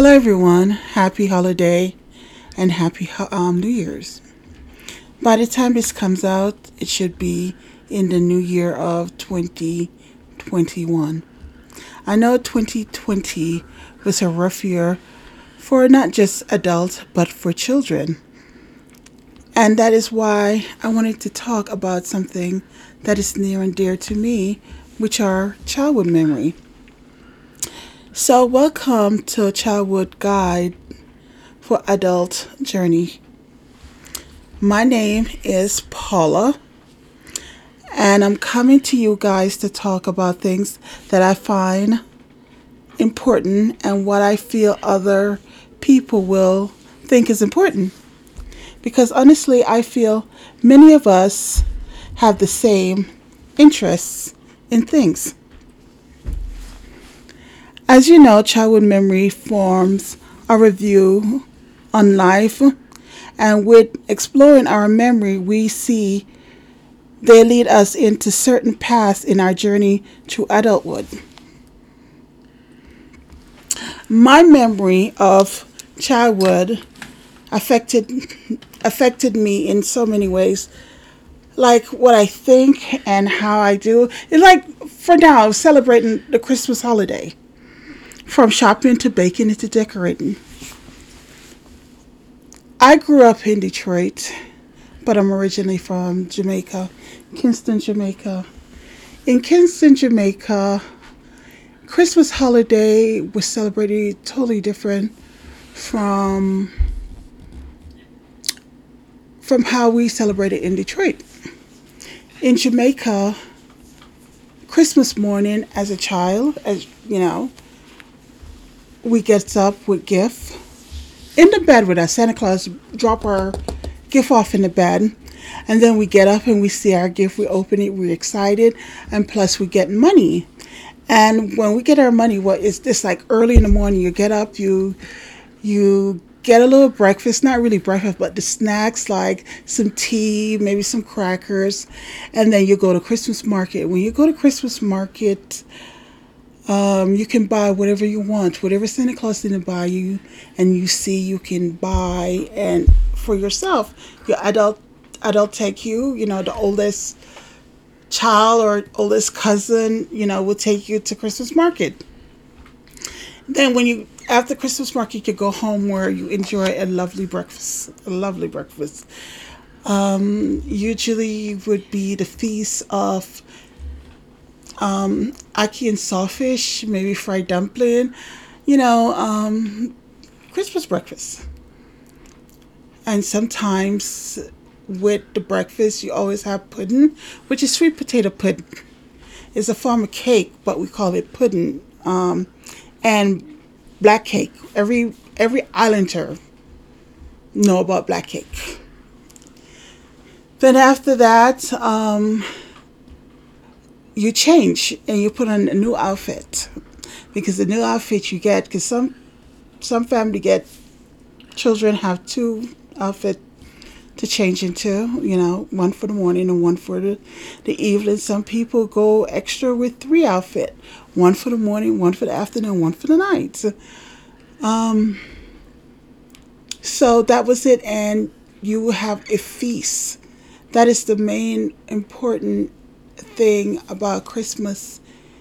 Hello, everyone. Happy holiday and happy um, New Year's. By the time this comes out, it should be in the new year of 2021. I know 2020 was a rough year for not just adults, but for children. And that is why I wanted to talk about something that is near and dear to me, which are childhood memory. So, welcome to Childhood Guide for Adult Journey. My name is Paula, and I'm coming to you guys to talk about things that I find important and what I feel other people will think is important. Because honestly, I feel many of us have the same interests in things. As you know, childhood memory forms a review on life, and with exploring our memory, we see they lead us into certain paths in our journey to adulthood. My memory of childhood affected affected me in so many ways like what I think and how I do. It's like for now, celebrating the Christmas holiday. From shopping to baking to decorating. I grew up in Detroit, but I'm originally from Jamaica, Kingston, Jamaica. In Kingston, Jamaica, Christmas holiday was celebrated totally different from from how we celebrated in Detroit. In Jamaica, Christmas morning as a child, as you know, we get up with gift in the bed with us. Santa Claus drop our gift off in the bed, and then we get up and we see our gift. We open it. We're excited, and plus we get money. And when we get our money, what is this like early in the morning? You get up, you you get a little breakfast, not really breakfast, but the snacks like some tea, maybe some crackers, and then you go to Christmas market. When you go to Christmas market, um, you can buy whatever you want, whatever Santa Claus didn't buy you, and you see you can buy and for yourself. Your adult adult take you, you know, the oldest child or oldest cousin, you know, will take you to Christmas market. Then when you after Christmas market, you go home where you enjoy a lovely breakfast, a lovely breakfast. Um, usually would be the feast of um, ackee and saltfish, maybe fried dumpling, you know, um, Christmas breakfast. And sometimes with the breakfast, you always have pudding, which is sweet potato pudding. It's a form of cake, but we call it pudding. Um, and black cake. Every every islander know about black cake. Then after that, um, you change and you put on a new outfit. Because the new outfit you get because some some family get children have two outfit to change into you know one for the morning and one for the, the evening. Some people go extra with three outfit one for the morning one for the afternoon one for the night. Um so that was it and you have a feast. That is the main important thing about Christmas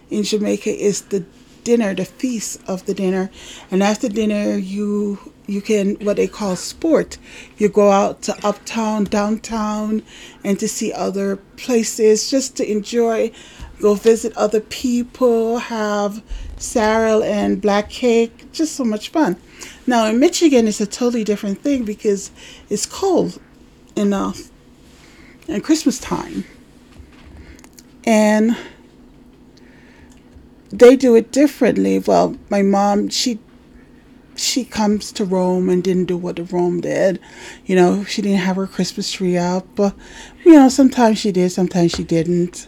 in Jamaica is the dinner, the feast of the dinner. And after dinner, you you can what they call sport. You go out to uptown, downtown, and to see other places, just to enjoy. Go visit other people, have sorrel and black cake, just so much fun. Now in Michigan, it's a totally different thing because it's cold enough and Christmas time and they do it differently. Well, my mom, she she comes to Rome and didn't do what the Rome did. You know, she didn't have her Christmas tree out, but you know, sometimes she did, sometimes she didn't.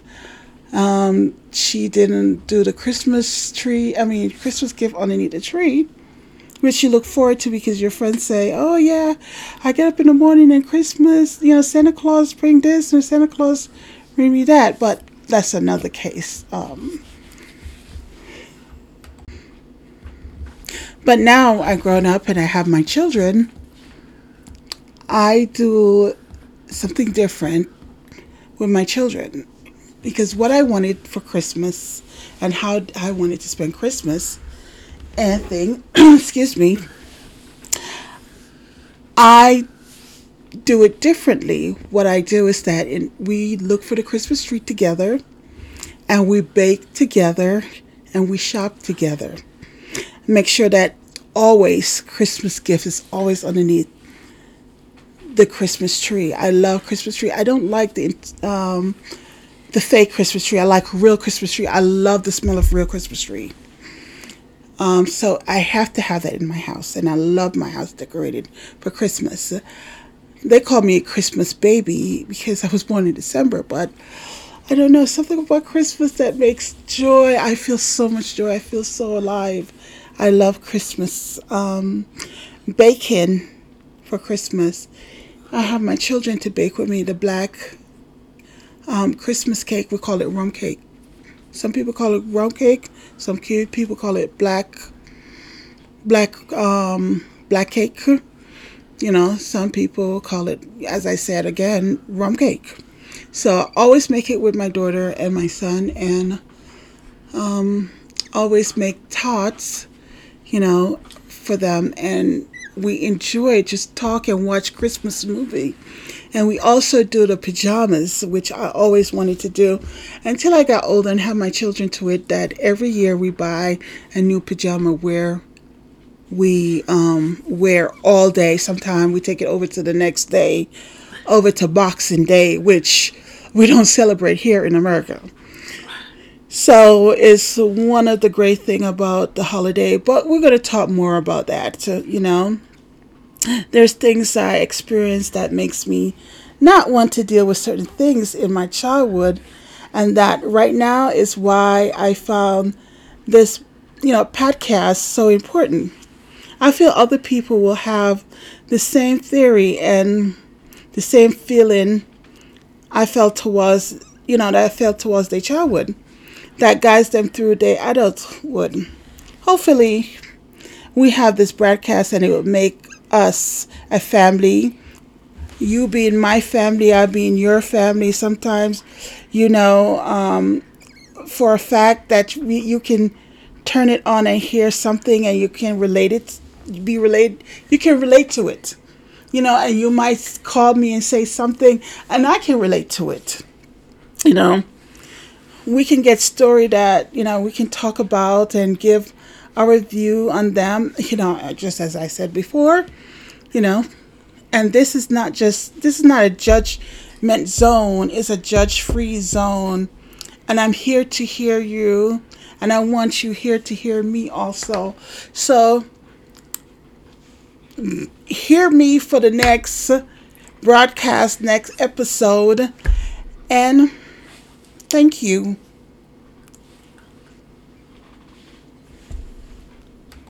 Um, she didn't do the Christmas tree. I mean, Christmas gift underneath the tree, which you look forward to because your friends say, "Oh yeah, I get up in the morning and Christmas, you know, Santa Claus bring this and Santa Claus bring me that." But that's another case. Um, But now I've grown up and I have my children. I do something different with my children because what I wanted for Christmas and how I wanted to spend Christmas and thing, excuse me, I do it differently. What I do is that in, we look for the Christmas tree together and we bake together and we shop together. Make sure that always Christmas gift is always underneath the Christmas tree. I love Christmas tree. I don't like the um, the fake Christmas tree. I like real Christmas tree. I love the smell of real Christmas tree. Um, so I have to have that in my house, and I love my house decorated for Christmas. They call me a Christmas baby because I was born in December, but I don't know something about Christmas that makes joy. I feel so much joy. I feel so alive. I love Christmas. Um, baking for Christmas. I have my children to bake with me the black um, Christmas cake. We call it rum cake. Some people call it rum cake. Some people call it black black um, black cake. You know, some people call it, as I said again, rum cake. So I always make it with my daughter and my son, and um, always make tots, you know, for them, and we enjoy just talk and watch Christmas movie. And we also do the pajamas, which I always wanted to do until I got older and had my children to it. That every year we buy a new pajama where we um, wear all day. Sometimes we take it over to the next day, over to Boxing Day, which we don't celebrate here in America. So it's one of the great thing about the holiday, but we're going to talk more about that. So, you know, there's things I experienced that makes me not want to deal with certain things in my childhood, and that right now is why I found this, you know, podcast so important. I feel other people will have the same theory and the same feeling I felt towards, you know, that I felt towards their childhood that guides them through their adulthood. Hopefully, we have this broadcast and it will make us a family. You being my family, I being your family. Sometimes, you know, um, for a fact that we, you can turn it on and hear something and you can relate it, be related, you can relate to it. You know, and you might call me and say something and I can relate to it. You know, we can get story that you know we can talk about and give our view on them you know just as i said before you know and this is not just this is not a judgment zone it's a judge free zone and i'm here to hear you and i want you here to hear me also so hear me for the next broadcast next episode and Thank you.